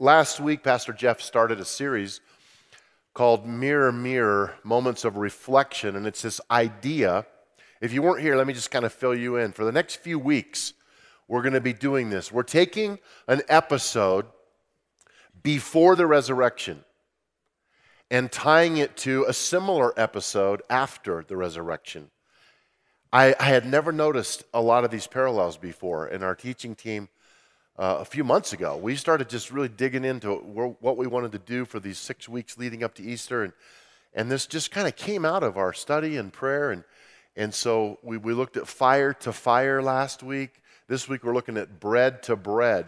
Last week, Pastor Jeff started a series called Mirror, Mirror Moments of Reflection, and it's this idea. If you weren't here, let me just kind of fill you in. For the next few weeks, we're going to be doing this. We're taking an episode before the resurrection and tying it to a similar episode after the resurrection. I, I had never noticed a lot of these parallels before, and our teaching team uh, a few months ago, we started just really digging into what we wanted to do for these six weeks leading up to Easter. And, and this just kind of came out of our study and prayer. And, and so we, we looked at fire to fire last week. This week we're looking at bread to bread.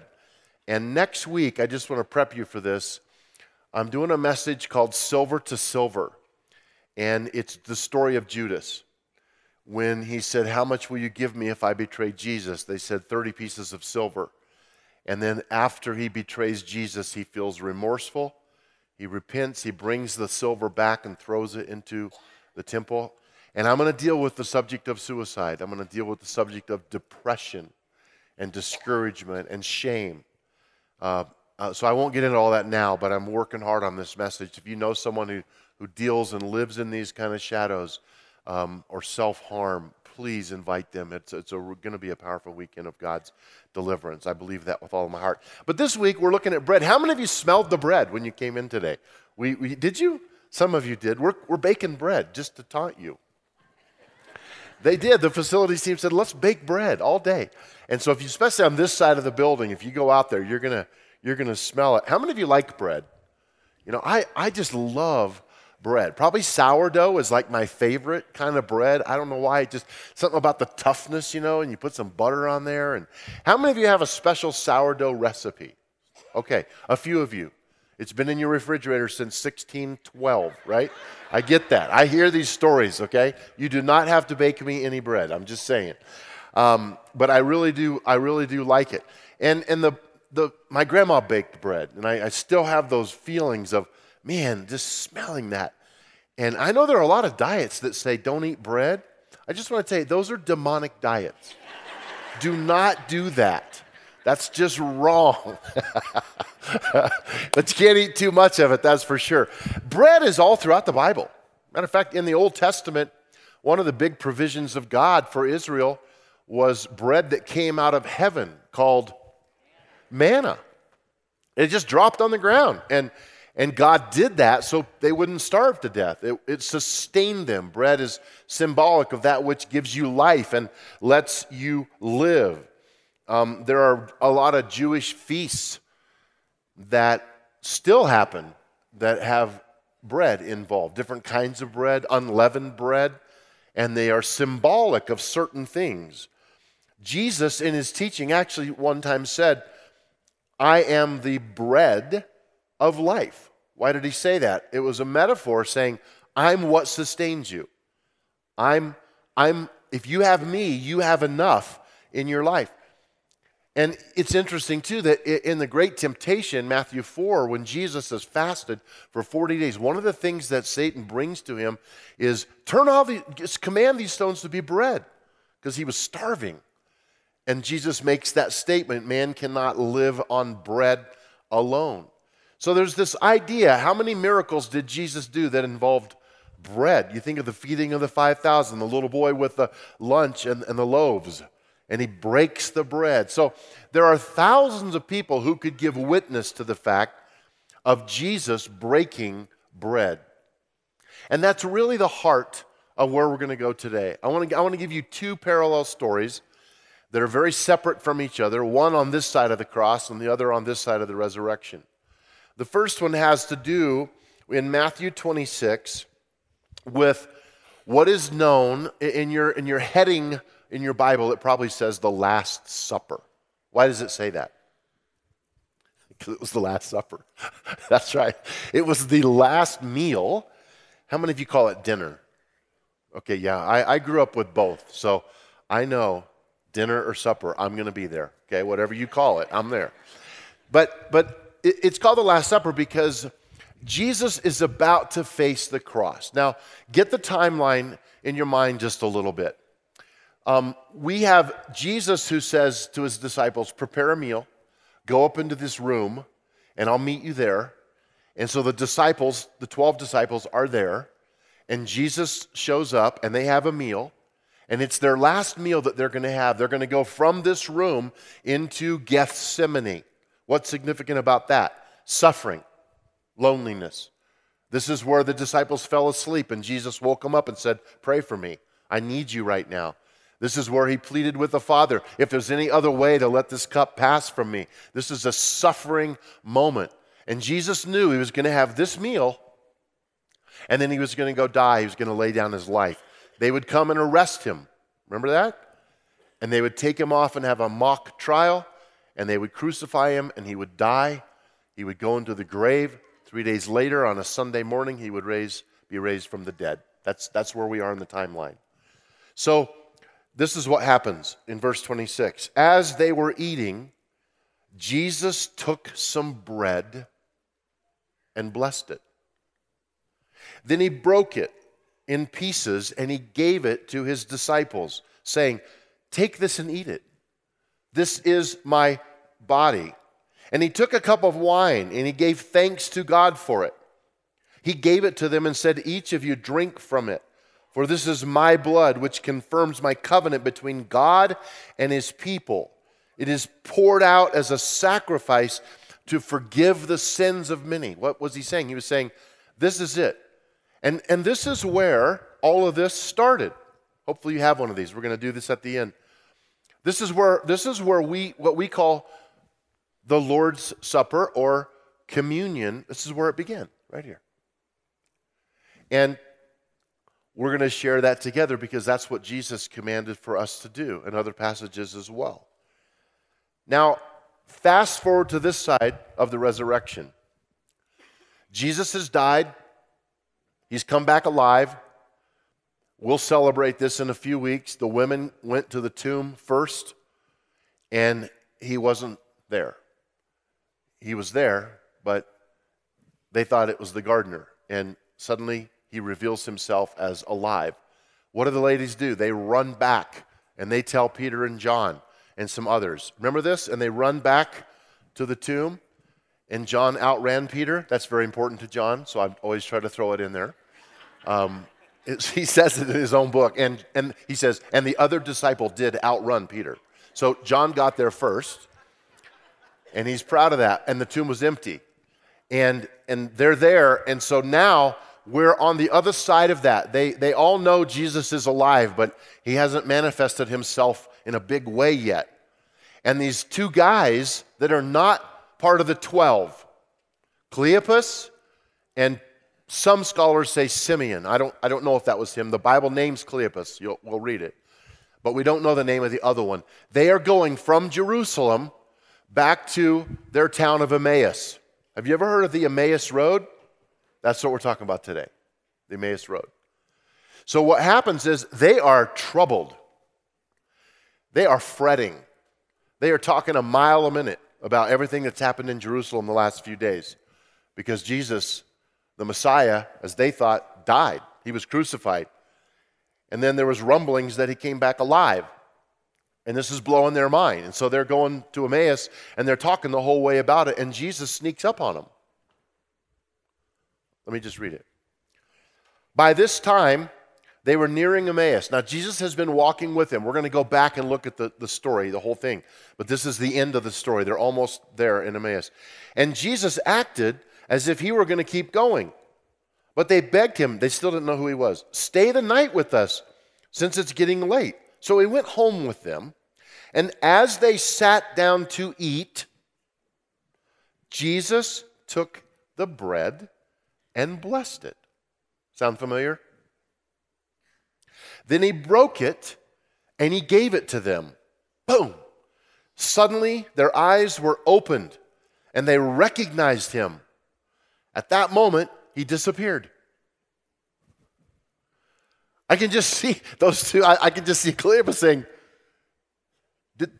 And next week, I just want to prep you for this. I'm doing a message called Silver to Silver. And it's the story of Judas. When he said, How much will you give me if I betray Jesus? They said, 30 pieces of silver. And then after he betrays Jesus, he feels remorseful. He repents. He brings the silver back and throws it into the temple. And I'm going to deal with the subject of suicide. I'm going to deal with the subject of depression and discouragement and shame. Uh, uh, so I won't get into all that now, but I'm working hard on this message. If you know someone who, who deals and lives in these kind of shadows um, or self harm, please invite them. It's, it's going to be a powerful weekend of God's deliverance. I believe that with all of my heart. But this week, we're looking at bread. How many of you smelled the bread when you came in today? We, we, did you? Some of you did. We're, we're baking bread just to taunt you. They did. The facilities team said, let's bake bread all day. And so, if you, especially on this side of the building, if you go out there, you're going to you're to smell it. How many of you like bread? You know, I, I just love bread. Probably sourdough is like my favorite kind of bread. I don't know why. Just something about the toughness, you know, and you put some butter on there. And how many of you have a special sourdough recipe? Okay, a few of you. It's been in your refrigerator since 1612, right? I get that. I hear these stories, okay? You do not have to bake me any bread. I'm just saying. Um, but I really do, I really do like it. And, and the, the, my grandma baked bread, and I, I still have those feelings of, man, just smelling that. And I know there are a lot of diets that say don't eat bread. I just want to tell you, those are demonic diets. do not do that. That's just wrong. but you can't eat too much of it, that's for sure. Bread is all throughout the Bible. Matter of fact, in the Old Testament, one of the big provisions of God for Israel was bread that came out of heaven called manna. It just dropped on the ground. And and God did that so they wouldn't starve to death. It, it, sustained them. Bread is symbolic of that which gives you life and lets you live. Um, there are a lot of Jewish feasts that still happen that have bread involved, different kinds of bread, unleavened bread, and they are symbolic of certain things. Jesus, in his teaching, actually one time said, I am the bread of life. Why did he say that? It was a metaphor saying, I'm what sustains you. I'm, I'm, if you have me, you have enough in your life. And it's interesting, too, that in the great temptation, Matthew 4, when Jesus has fasted for 40 days, one of the things that Satan brings to him is turn all the, command these stones to be bread, because he was starving. And Jesus makes that statement man cannot live on bread alone. So there's this idea how many miracles did Jesus do that involved bread? You think of the feeding of the 5,000, the little boy with the lunch and, and the loaves, and he breaks the bread. So there are thousands of people who could give witness to the fact of Jesus breaking bread. And that's really the heart of where we're going to go today. I want to, I want to give you two parallel stories that are very separate from each other, one on this side of the cross and the other on this side of the resurrection. The first one has to do in Matthew 26 with what is known in your, in your heading in your Bible, it probably says the Last Supper. Why does it say that? Because it was the Last Supper. That's right. It was the last meal. How many of you call it dinner? Okay, yeah, I, I grew up with both. So I know dinner or supper, I'm going to be there. Okay, whatever you call it, I'm there. But, but it's called the Last Supper because Jesus is about to face the cross. Now, get the timeline in your mind just a little bit. Um, we have Jesus who says to his disciples, Prepare a meal, go up into this room, and I'll meet you there. And so the disciples, the 12 disciples, are there, and Jesus shows up, and they have a meal. And it's their last meal that they're going to have. They're going to go from this room into Gethsemane. What's significant about that? Suffering, loneliness. This is where the disciples fell asleep, and Jesus woke them up and said, Pray for me. I need you right now. This is where he pleaded with the Father, if there's any other way to let this cup pass from me. This is a suffering moment. And Jesus knew he was going to have this meal, and then he was going to go die. He was going to lay down his life. They would come and arrest him. Remember that? And they would take him off and have a mock trial, and they would crucify him, and he would die. He would go into the grave. Three days later, on a Sunday morning, he would raise, be raised from the dead. That's, that's where we are in the timeline. So, this is what happens in verse 26. As they were eating, Jesus took some bread and blessed it. Then he broke it in pieces and he gave it to his disciples, saying, Take this and eat it. This is my body. And he took a cup of wine and he gave thanks to God for it. He gave it to them and said, Each of you drink from it, for this is my blood, which confirms my covenant between God and his people. It is poured out as a sacrifice to forgive the sins of many. What was he saying? He was saying, This is it. And, and this is where all of this started. Hopefully, you have one of these. We're going to do this at the end. This is where, this is where we, what we call the Lord's Supper or communion, this is where it began, right here. And we're going to share that together because that's what Jesus commanded for us to do in other passages as well. Now, fast forward to this side of the resurrection. Jesus has died, he's come back alive. We'll celebrate this in a few weeks. The women went to the tomb first, and he wasn't there he was there, but they thought it was the gardener. And suddenly he reveals himself as alive. What do the ladies do? They run back and they tell Peter and John and some others. Remember this? And they run back to the tomb, and John outran Peter. That's very important to John, so I always try to throw it in there. Um, he says it in his own book, and, and he says, and the other disciple did outrun Peter. So John got there first, and he's proud of that. And the tomb was empty. And, and they're there. And so now we're on the other side of that. They, they all know Jesus is alive, but he hasn't manifested himself in a big way yet. And these two guys that are not part of the 12, Cleopas and some scholars say Simeon. I don't, I don't know if that was him. The Bible names Cleopas. You'll, we'll read it. But we don't know the name of the other one. They are going from Jerusalem back to their town of Emmaus. Have you ever heard of the Emmaus Road? That's what we're talking about today the Emmaus Road. So, what happens is they are troubled, they are fretting, they are talking a mile a minute about everything that's happened in Jerusalem the last few days because Jesus, the Messiah, as they thought, died. He was crucified. And then there was rumblings that he came back alive. And this is blowing their mind. And so they're going to Emmaus and they're talking the whole way about it, and Jesus sneaks up on them. Let me just read it. By this time, they were nearing Emmaus. Now, Jesus has been walking with them. We're going to go back and look at the, the story, the whole thing. But this is the end of the story. They're almost there in Emmaus. And Jesus acted as if he were going to keep going. But they begged him, they still didn't know who he was. Stay the night with us, since it's getting late. So he went home with them. And as they sat down to eat, Jesus took the bread and blessed it. Sound familiar? Then he broke it and he gave it to them. Boom! Suddenly their eyes were opened and they recognized him. At that moment, he disappeared. I can just see those two, I, I can just see Cleopas saying, Did,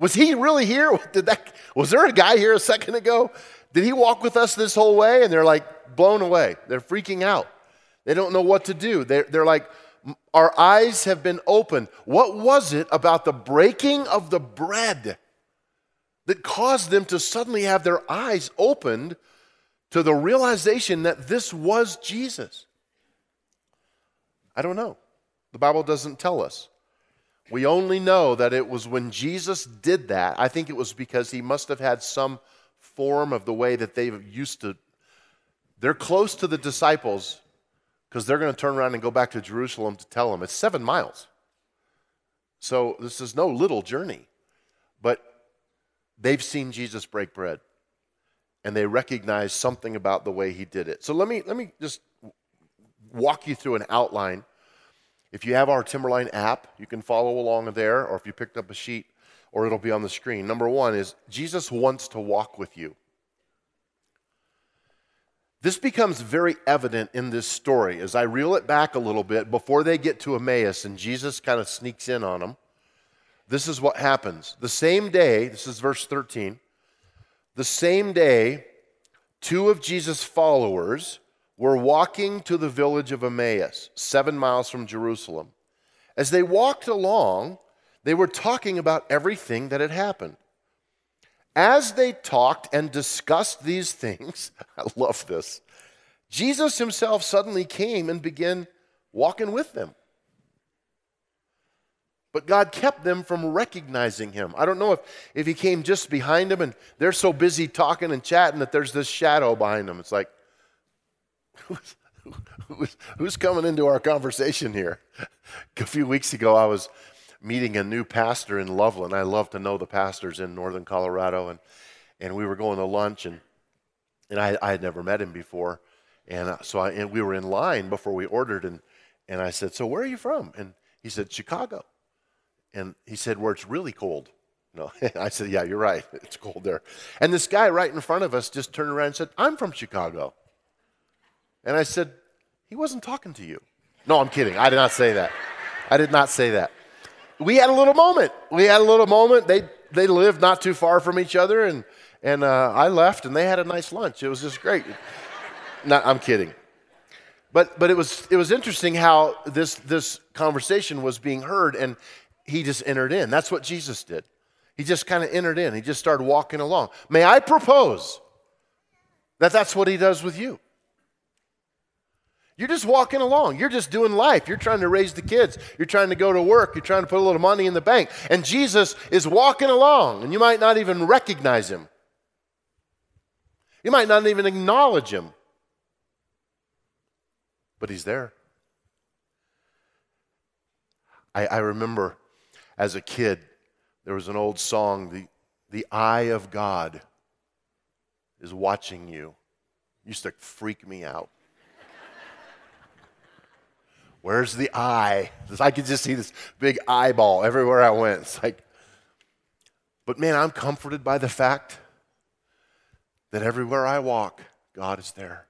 was he really here? Did that, was there a guy here a second ago? Did he walk with us this whole way? And they're like blown away. They're freaking out. They don't know what to do. They're, they're like, our eyes have been opened. What was it about the breaking of the bread that caused them to suddenly have their eyes opened to the realization that this was Jesus? I don't know. The Bible doesn't tell us. We only know that it was when Jesus did that. I think it was because he must have had some form of the way that they used to. They're close to the disciples because they're going to turn around and go back to Jerusalem to tell them. It's seven miles. So this is no little journey. But they've seen Jesus break bread and they recognize something about the way he did it. So let me, let me just walk you through an outline. If you have our Timberline app, you can follow along there, or if you picked up a sheet, or it'll be on the screen. Number one is Jesus wants to walk with you. This becomes very evident in this story as I reel it back a little bit before they get to Emmaus and Jesus kind of sneaks in on them. This is what happens. The same day, this is verse 13, the same day, two of Jesus' followers were walking to the village of Emmaus, seven miles from Jerusalem. As they walked along, they were talking about everything that had happened. As they talked and discussed these things, I love this, Jesus himself suddenly came and began walking with them. But God kept them from recognizing him. I don't know if, if he came just behind them and they're so busy talking and chatting that there's this shadow behind them. It's like, who's, who's, who's coming into our conversation here? A few weeks ago, I was meeting a new pastor in Loveland. I love to know the pastors in northern Colorado, and, and we were going to lunch, and, and I, I had never met him before. And so I, and we were in line before we ordered, and, and I said, So where are you from? And he said, Chicago. And he said, Where it's really cold. No, I said, Yeah, you're right. It's cold there. And this guy right in front of us just turned around and said, I'm from Chicago. And I said, He wasn't talking to you. No, I'm kidding. I did not say that. I did not say that we had a little moment. We had a little moment. They, they lived not too far from each other, and, and uh, I left, and they had a nice lunch. It was just great. Not, I'm kidding. But, but it, was, it was interesting how this, this conversation was being heard, and he just entered in. That's what Jesus did. He just kind of entered in. He just started walking along. May I propose that that's what he does with you? You're just walking along. You're just doing life. You're trying to raise the kids. You're trying to go to work. You're trying to put a little money in the bank. And Jesus is walking along, and you might not even recognize him. You might not even acknowledge him. But he's there. I, I remember as a kid, there was an old song, the, the eye of God is watching you. It used to freak me out. Where's the eye? I could just see this big eyeball everywhere I went. It's like, but man, I'm comforted by the fact that everywhere I walk, God is there.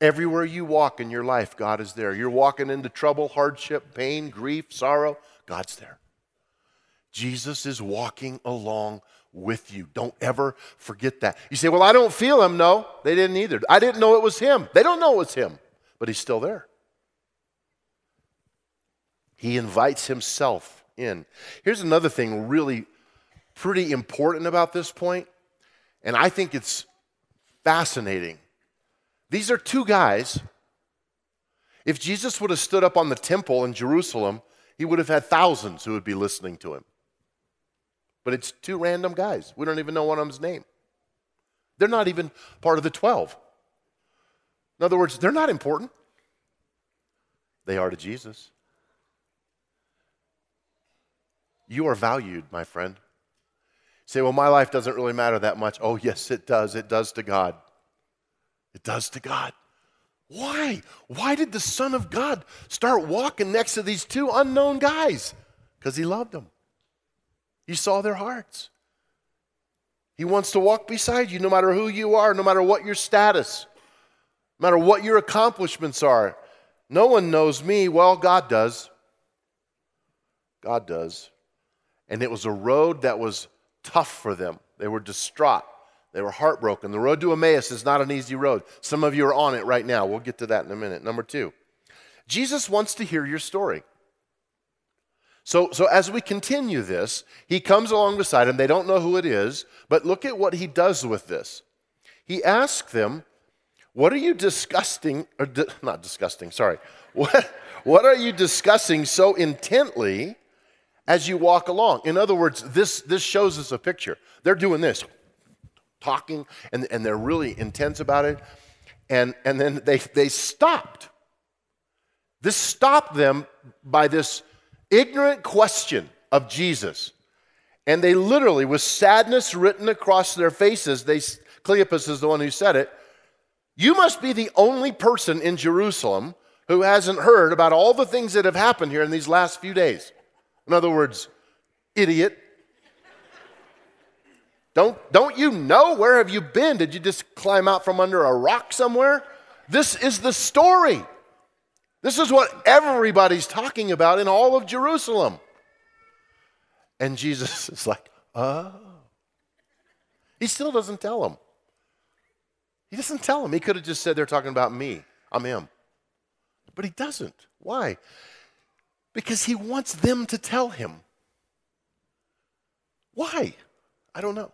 Everywhere you walk in your life, God is there. You're walking into trouble, hardship, pain, grief, sorrow, God's there. Jesus is walking along with you. Don't ever forget that. You say, Well, I don't feel him. No, they didn't either. I didn't know it was him. They don't know it was him, but he's still there. He invites himself in. Here's another thing really pretty important about this point, and I think it's fascinating. These are two guys. If Jesus would have stood up on the temple in Jerusalem, he would have had thousands who would be listening to him. But it's two random guys. We don't even know one of them's name. They're not even part of the 12. In other words, they're not important. They are to Jesus. You are valued, my friend. say, well, my life doesn't really matter that much. Oh, yes, it does. It does to God. It does to God. Why? Why did the Son of God start walking next to these two unknown guys? Because he loved them. He saw their hearts. He wants to walk beside you no matter who you are, no matter what your status, no matter what your accomplishments are. No one knows me. Well, God does. God does. And it was a road that was tough for them. They were distraught. They were heartbroken. The road to Emmaus is not an easy road. Some of you are on it right now. We'll get to that in a minute. Number two, Jesus wants to hear your story. So, so as we continue this, he comes along beside them. They don't know who it is, but look at what he does with this. He asks them, What are you disgusting, or di- not disgusting, sorry. What, what are you discussing so intently as you walk along? In other words, this, this shows us a picture. They're doing this, talking, and, and they're really intense about it. And, and then they, they stopped. This stopped them by this ignorant question of Jesus. And they literally, with sadness written across their faces, they, Cleopas is the one who said it, you must be the only person in Jerusalem who hasn't heard about all the things that have happened here in these last few days. In other words, idiot. Don't, don't you know? Where have you been? Did you just climb out from under a rock somewhere? This is the story. This is what everybody's talking about in all of Jerusalem. And Jesus is like, oh. He still doesn't tell them. He doesn't tell them. He could have just said, they're talking about me. I'm him. But he doesn't. Why? Because he wants them to tell him. Why? I don't know.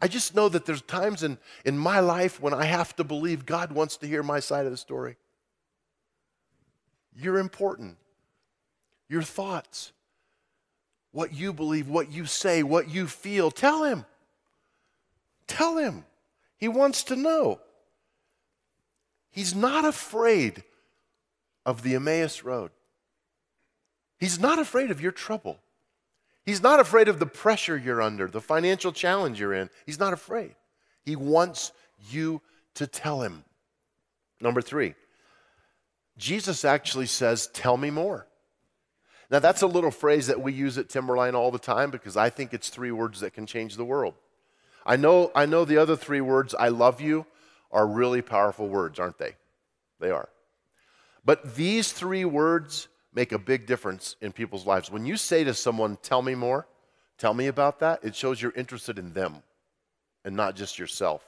I just know that there's times in, in my life when I have to believe God wants to hear my side of the story. You're important. Your thoughts, what you believe, what you say, what you feel, tell him. Tell him. He wants to know. He's not afraid of the Emmaus Road. He's not afraid of your trouble. He's not afraid of the pressure you're under, the financial challenge you're in. He's not afraid. He wants you to tell him. Number three, Jesus actually says, Tell me more. Now, that's a little phrase that we use at Timberline all the time because I think it's three words that can change the world. I know, I know the other three words, I love you, are really powerful words, aren't they? They are. But these three words make a big difference in people's lives. When you say to someone, Tell me more, tell me about that, it shows you're interested in them and not just yourself.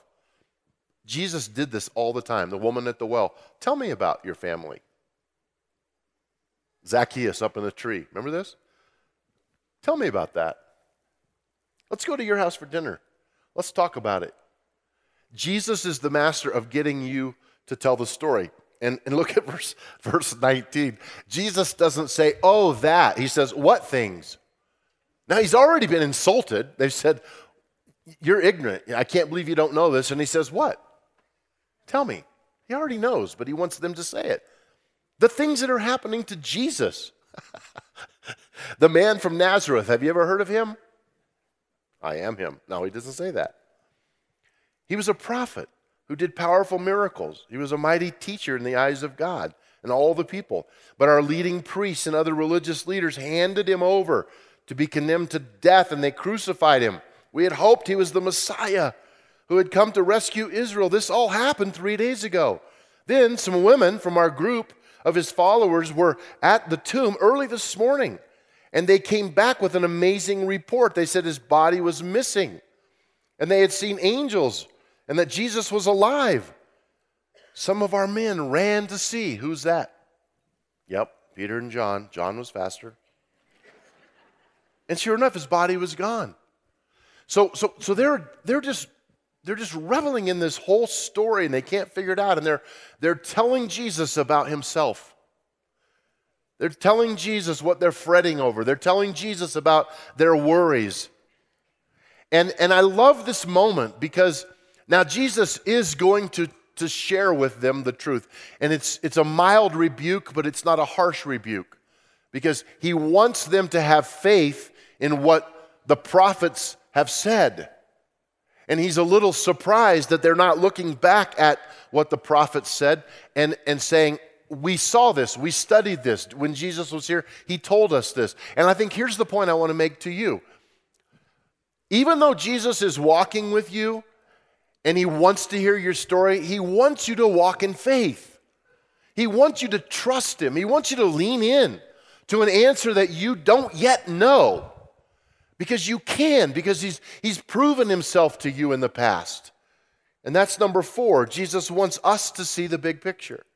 Jesus did this all the time. The woman at the well, tell me about your family. Zacchaeus up in the tree. Remember this? Tell me about that. Let's go to your house for dinner. Let's talk about it. Jesus is the master of getting you to tell the story. And, and look at verse, verse 19. Jesus doesn't say, oh, that. He says, what things? Now, he's already been insulted. They've said, you're ignorant. I can't believe you don't know this. And he says, what? Tell me. He already knows, but he wants them to say it. The things that are happening to Jesus. the man from Nazareth, have you ever heard of him? I am him. No, he doesn't say that. He was a prophet who did powerful miracles. He was a mighty teacher in the eyes of God and all the people. But our leading priests and other religious leaders handed him over to be condemned to death, and they crucified him. We had hoped he was the Messiah who had come to rescue Israel. This all happened three days ago. Then some women from our group of his followers were at the tomb early this morning, and they came back with an amazing report. They said his body was missing, and they had seen angels, and that Jesus was alive. Some of our men ran to see. Who's that? Yep, Peter and John. John was faster. And sure enough, his body was gone. So, so, so they're, they're just they're just reveling in this whole story and they can't figure it out. And they're, they're telling Jesus about himself. They're telling Jesus what they're fretting over. They're telling Jesus about their worries. And, and I love this moment because now Jesus is going to, to share with them the truth. And it's, it's a mild rebuke, but it's not a harsh rebuke because he wants them to have faith in what the prophets have said. And he's a little surprised that they're not looking back at what the prophets said and, and saying, We saw this, we studied this. When Jesus was here, he told us this. And I think here's the point I want to make to you. Even though Jesus is walking with you and he wants to hear your story, he wants you to walk in faith. He wants you to trust him, he wants you to lean in to an answer that you don't yet know. Because you can, because he's, he's proven himself to you in the past. And that's number four. Jesus wants us to see the big picture.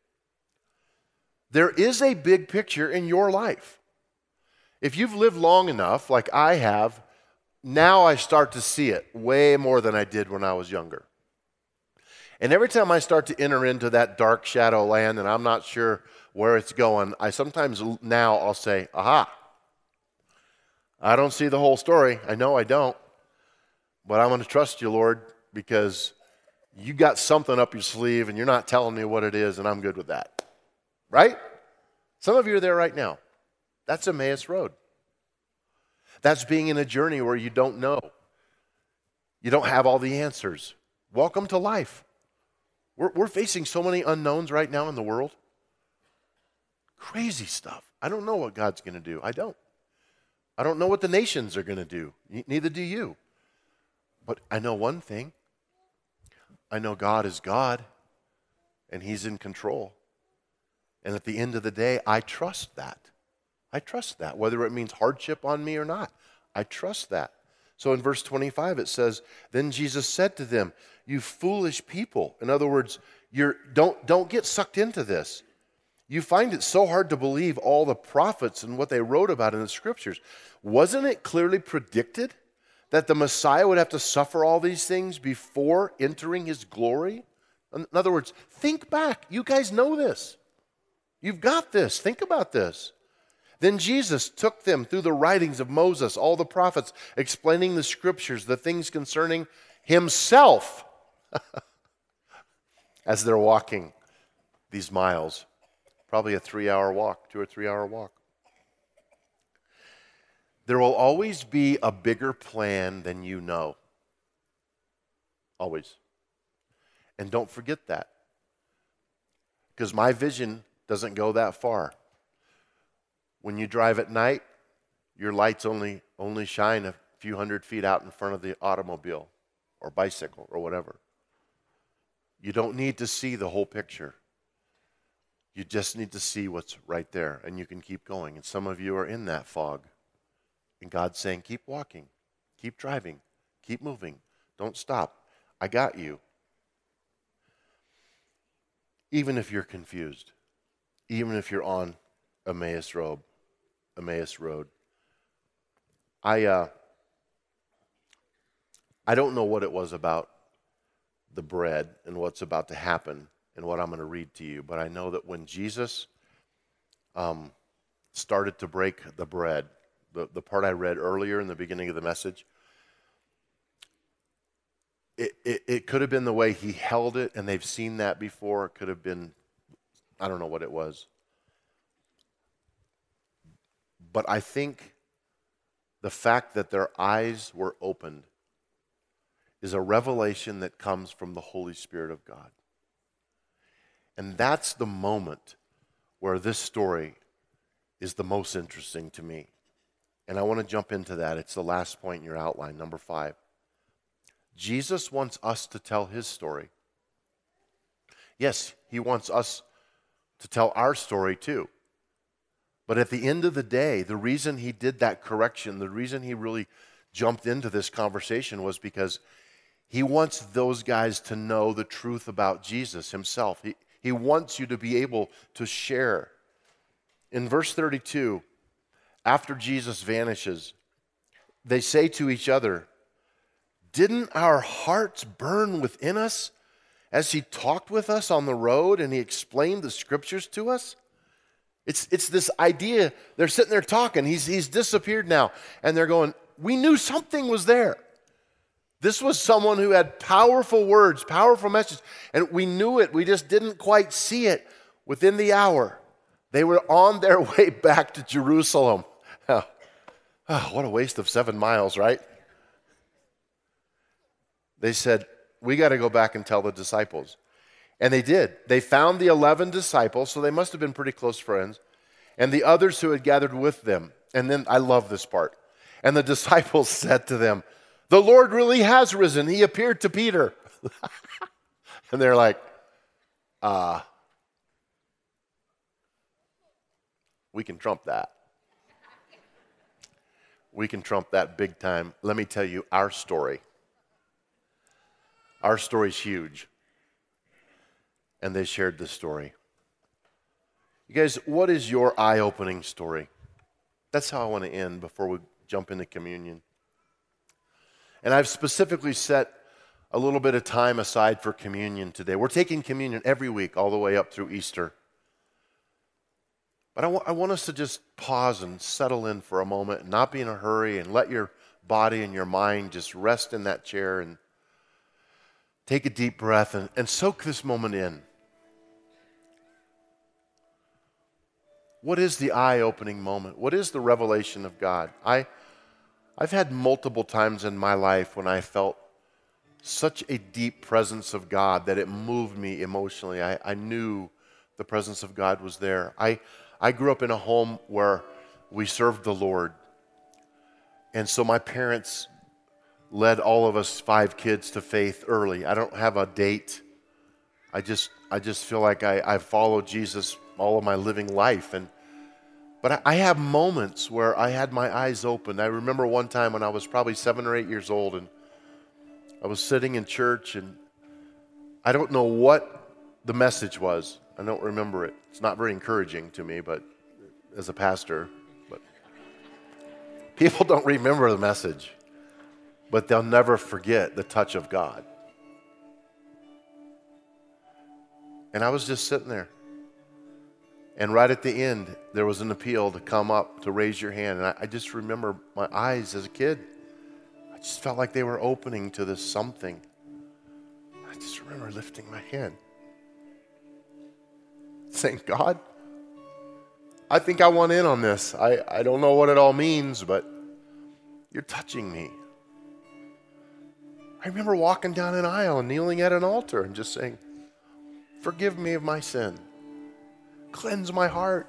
There is a big picture in your life. If you've lived long enough, like I have, now I start to see it way more than I did when I was younger. And every time I start to enter into that dark shadow land and I'm not sure where it's going, I sometimes now I'll say, aha, I don't see the whole story. I know I don't. But I'm going to trust you, Lord, because you got something up your sleeve and you're not telling me what it is, and I'm good with that. Right? Some of you are there right now. That's Emmaus Road. That's being in a journey where you don't know. You don't have all the answers. Welcome to life. We're, we're facing so many unknowns right now in the world. Crazy stuff. I don't know what God's going to do. I don't. I don't know what the nations are going to do. Neither do you. But I know one thing I know God is God, and He's in control. And at the end of the day, I trust that. I trust that, whether it means hardship on me or not. I trust that. So in verse 25, it says, Then Jesus said to them, You foolish people. In other words, you're, don't, don't get sucked into this. You find it so hard to believe all the prophets and what they wrote about in the scriptures. Wasn't it clearly predicted that the Messiah would have to suffer all these things before entering his glory? In other words, think back. You guys know this. You've got this. Think about this. Then Jesus took them through the writings of Moses, all the prophets, explaining the scriptures, the things concerning himself, as they're walking these miles. Probably a three hour walk, two or three hour walk. There will always be a bigger plan than you know. Always. And don't forget that. Because my vision doesn't go that far. When you drive at night, your lights only, only shine a few hundred feet out in front of the automobile or bicycle or whatever. You don't need to see the whole picture. You just need to see what's right there, and you can keep going. And some of you are in that fog. And God's saying, keep walking, keep driving, keep moving, don't stop. I got you. Even if you're confused, even if you're on Emmaus Road, Emmaus Road. I, uh, I don't know what it was about the bread and what's about to happen and what I'm going to read to you, but I know that when Jesus um, started to break the bread, the, the part I read earlier in the beginning of the message, it, it, it could have been the way he held it, and they've seen that before. It could have been, I don't know what it was. But I think the fact that their eyes were opened is a revelation that comes from the Holy Spirit of God. And that's the moment where this story is the most interesting to me. And I want to jump into that. It's the last point in your outline, number five. Jesus wants us to tell his story. Yes, he wants us to tell our story too. But at the end of the day, the reason he did that correction, the reason he really jumped into this conversation was because he wants those guys to know the truth about Jesus himself. He, he wants you to be able to share. In verse 32, after Jesus vanishes, they say to each other, Didn't our hearts burn within us as he talked with us on the road and he explained the scriptures to us? It's, it's this idea. They're sitting there talking. He's, he's disappeared now. And they're going, We knew something was there. This was someone who had powerful words, powerful messages. And we knew it. We just didn't quite see it within the hour. They were on their way back to Jerusalem. Oh, oh, what a waste of seven miles, right? They said, We got to go back and tell the disciples. And they did. They found the 11 disciples, so they must have been pretty close friends, and the others who had gathered with them. And then I love this part. And the disciples said to them, The Lord really has risen. He appeared to Peter. and they're like, uh, we can trump that. We can trump that big time. Let me tell you our story. Our story's huge and they shared this story. You guys, what is your eye opening story? That's how I want to end before we jump into communion. And I've specifically set a little bit of time aside for communion today. We're taking communion every week, all the way up through Easter. But I, w- I want us to just pause and settle in for a moment and not be in a hurry and let your body and your mind just rest in that chair and take a deep breath and, and soak this moment in. What is the eye opening moment? What is the revelation of God? I, I've had multiple times in my life when I felt such a deep presence of God that it moved me emotionally. I, I knew the presence of God was there. I, I grew up in a home where we served the Lord. And so my parents led all of us five kids to faith early. I don't have a date. I just, I just feel like I, I've followed Jesus all of my living life. And, but I, have moments where I had my eyes open. I remember one time when I was probably seven or eight years old and I was sitting in church and I don't know what the message was. I don't remember it. It's not very encouraging to me, but as a pastor, but people don't remember the message, but they'll never forget the touch of God. And I was just sitting there. And right at the end, there was an appeal to come up to raise your hand. And I, I just remember my eyes as a kid I just felt like they were opening to this something. I just remember lifting my hand, saying, God, I think I want in on this. I, I don't know what it all means, but you're touching me. I remember walking down an aisle and kneeling at an altar and just saying, Forgive me of my sin. Cleanse my heart.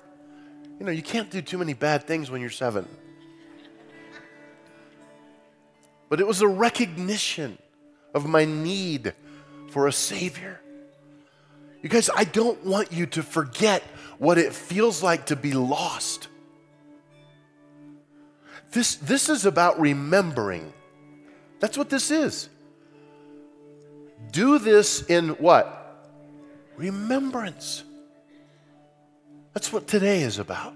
You know, you can't do too many bad things when you're seven but it was a recognition of my need for a Savior. You guys, I don't want you to forget what it feels like to be lost. This, this is about remembering. That's what this is. Do this in what? Remembrance. That's what today is about.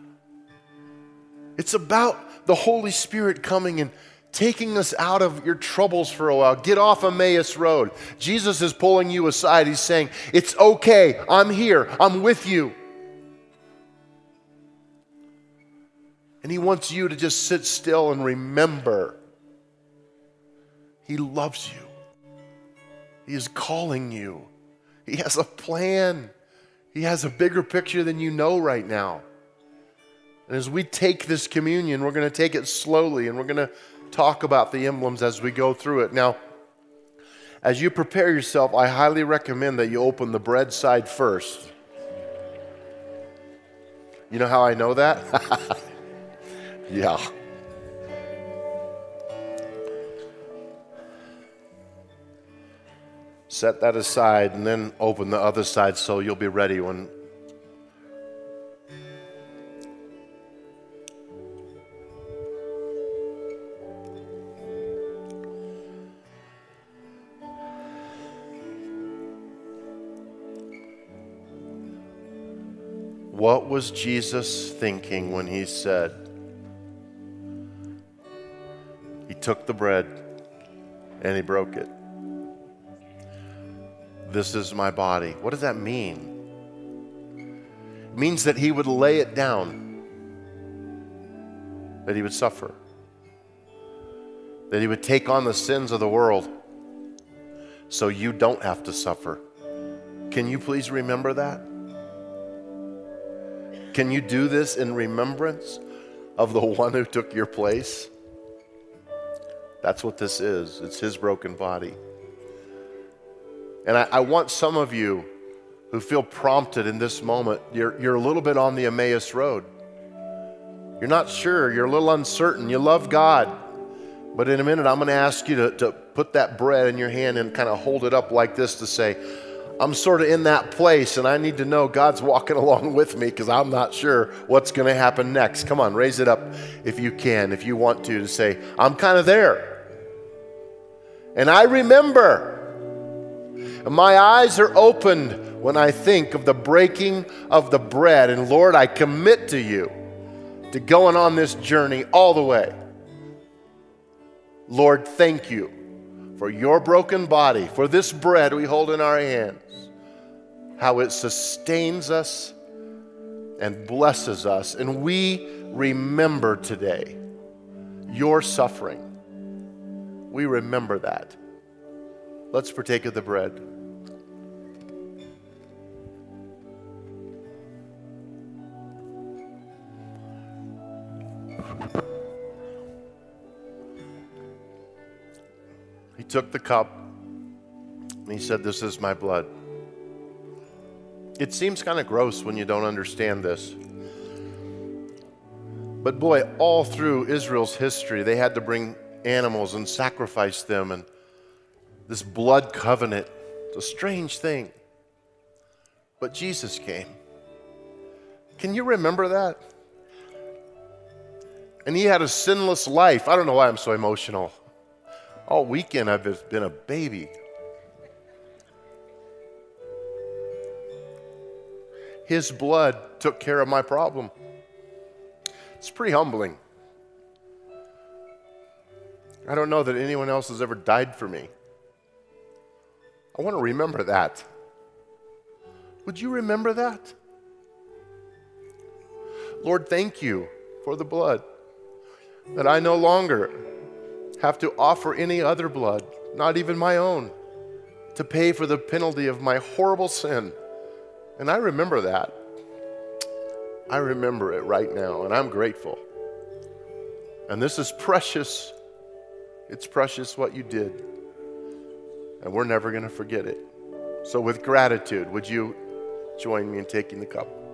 It's about the Holy Spirit coming and taking us out of your troubles for a while. Get off Emmaus Road. Jesus is pulling you aside. He's saying, It's okay. I'm here. I'm with you. And He wants you to just sit still and remember He loves you, He is calling you, He has a plan. He has a bigger picture than you know right now. And as we take this communion, we're going to take it slowly and we're going to talk about the emblems as we go through it. Now, as you prepare yourself, I highly recommend that you open the bread side first. You know how I know that? yeah. Set that aside and then open the other side so you'll be ready when What was Jesus thinking when he said, He took the bread and he broke it? This is my body. What does that mean? It means that he would lay it down, that he would suffer, that he would take on the sins of the world so you don't have to suffer. Can you please remember that? Can you do this in remembrance of the one who took your place? That's what this is. It's his broken body. And I, I, want some of you who feel prompted in this moment, you're, you're a little bit on the Emmaus road. You're not sure, you're a little uncertain, you love God. But in a minute, I'm going to ask you to, to put that bread in your hand and kind of hold it up like this to say, I'm sort of in that place and I need to know God's walking along with me because I'm not sure what's going to happen next. Come on, raise it up if you can, if you want to, to say, I'm kind of there. And I remember. My eyes are opened when I think of the breaking of the bread. And Lord, I commit to you to going on this journey all the way. Lord, thank you for your broken body, for this bread we hold in our hands, how it sustains us and blesses us. And we remember today your suffering. We remember that. Let's partake of the bread. Took the cup and he said, This is my blood. It seems kind of gross when you don't understand this. But boy, all through Israel's history, they had to bring animals and sacrifice them. And this blood covenant, it's a strange thing. But Jesus came. Can you remember that? And he had a sinless life. I don't know why I'm so emotional. All weekend I've just been a baby. His blood took care of my problem. It's pretty humbling. I don't know that anyone else has ever died for me. I want to remember that. Would you remember that? Lord, thank you for the blood, that I no longer have to offer any other blood, not even my own, to pay for the penalty of my horrible sin. And I remember that. I remember it right now, and I'm grateful. And this is precious. It's precious what you did. And we're never going to forget it. So, with gratitude, would you join me in taking the cup?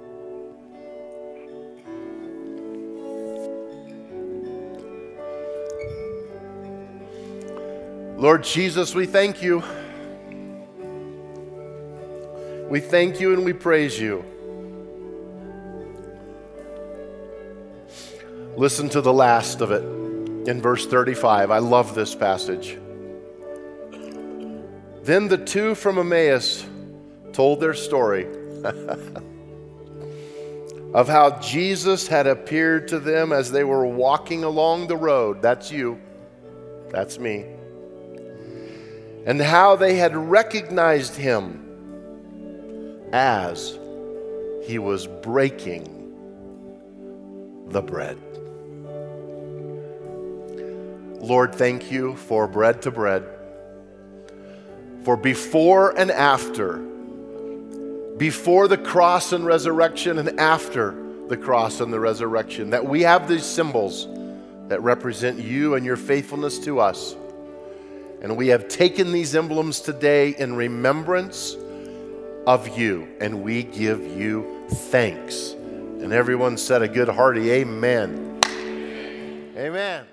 Lord Jesus, we thank you. We thank you and we praise you. Listen to the last of it in verse 35. I love this passage. Then the two from Emmaus told their story of how Jesus had appeared to them as they were walking along the road. That's you, that's me. And how they had recognized him as he was breaking the bread. Lord, thank you for bread to bread, for before and after, before the cross and resurrection, and after the cross and the resurrection, that we have these symbols that represent you and your faithfulness to us. And we have taken these emblems today in remembrance of you, and we give you thanks. And everyone said a good hearty amen. Amen.